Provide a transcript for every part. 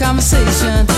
When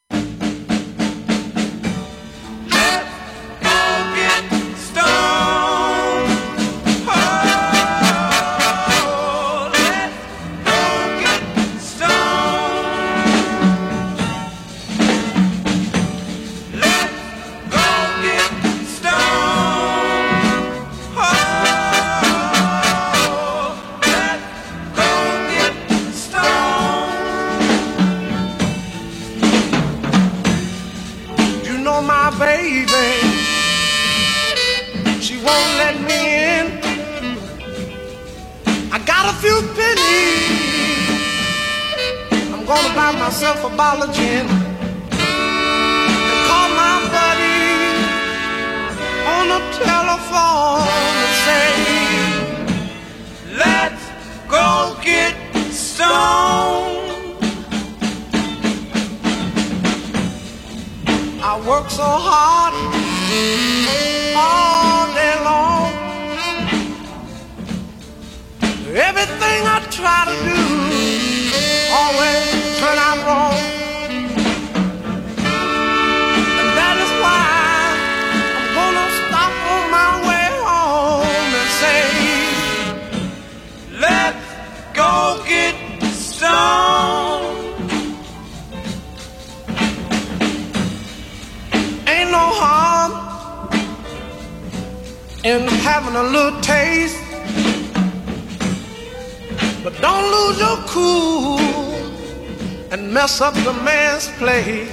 Up the man's play.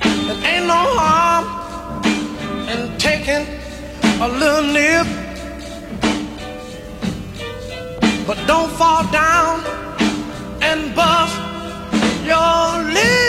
There ain't no harm in taking a little nip, but don't fall down and bust your The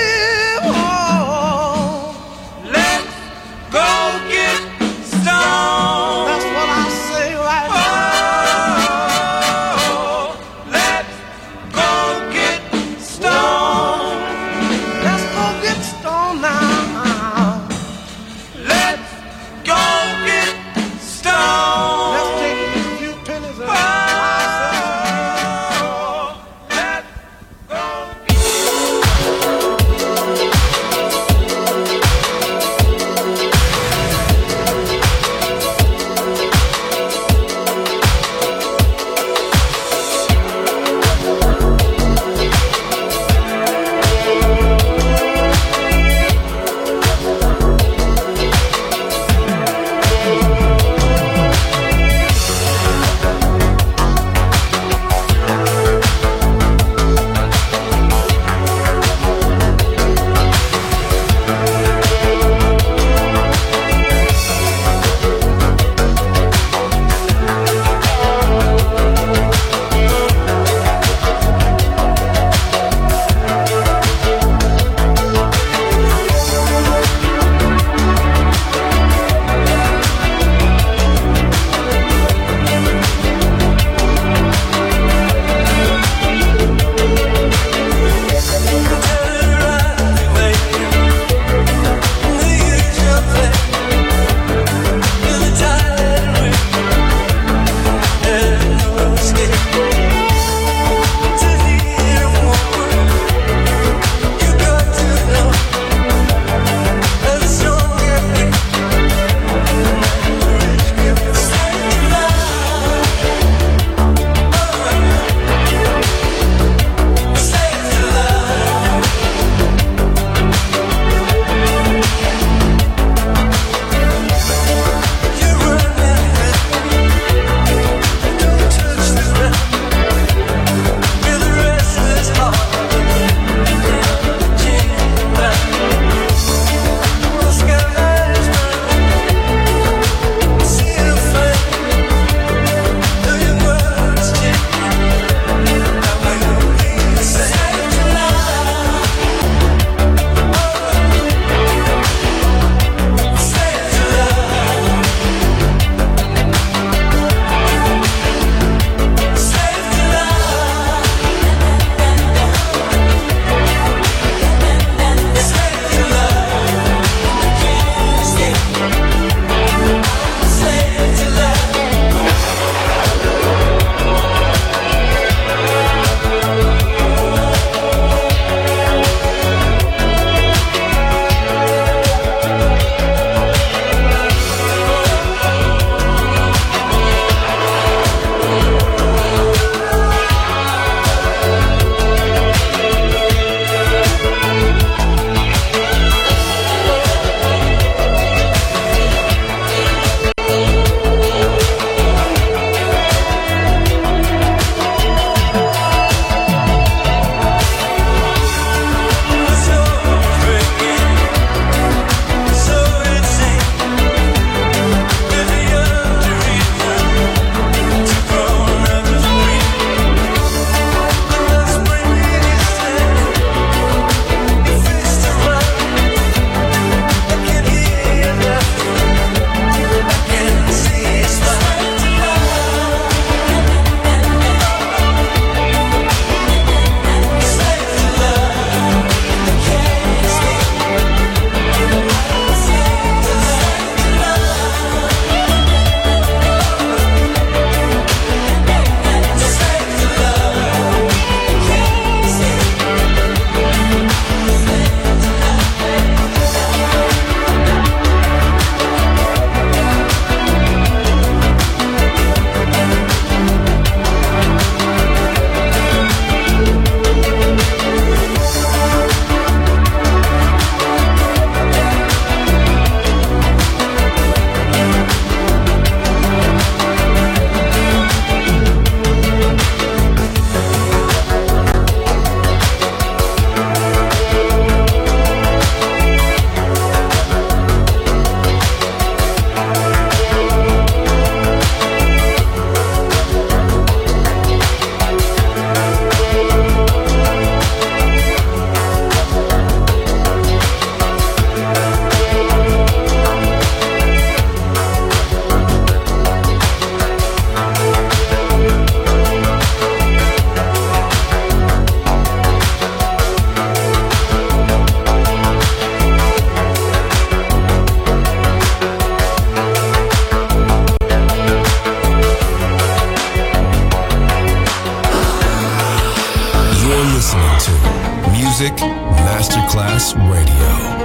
Radio.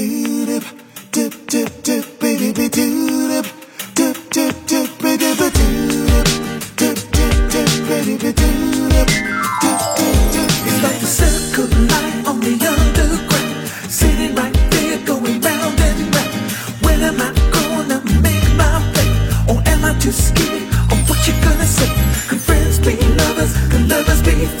lovers be.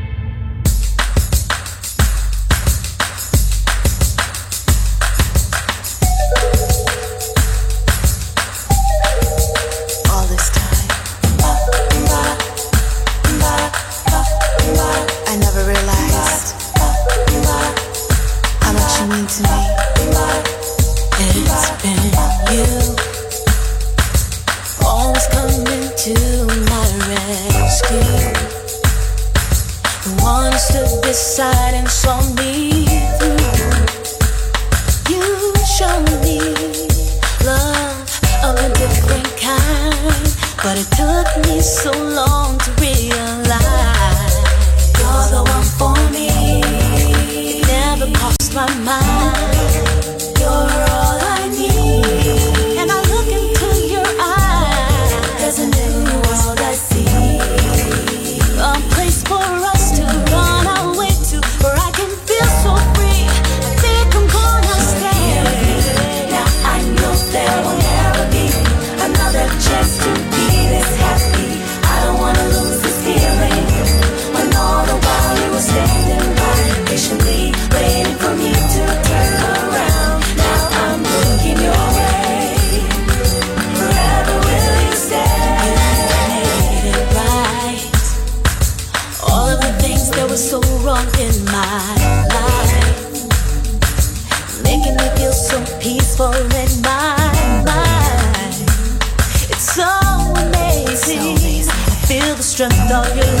很讨厌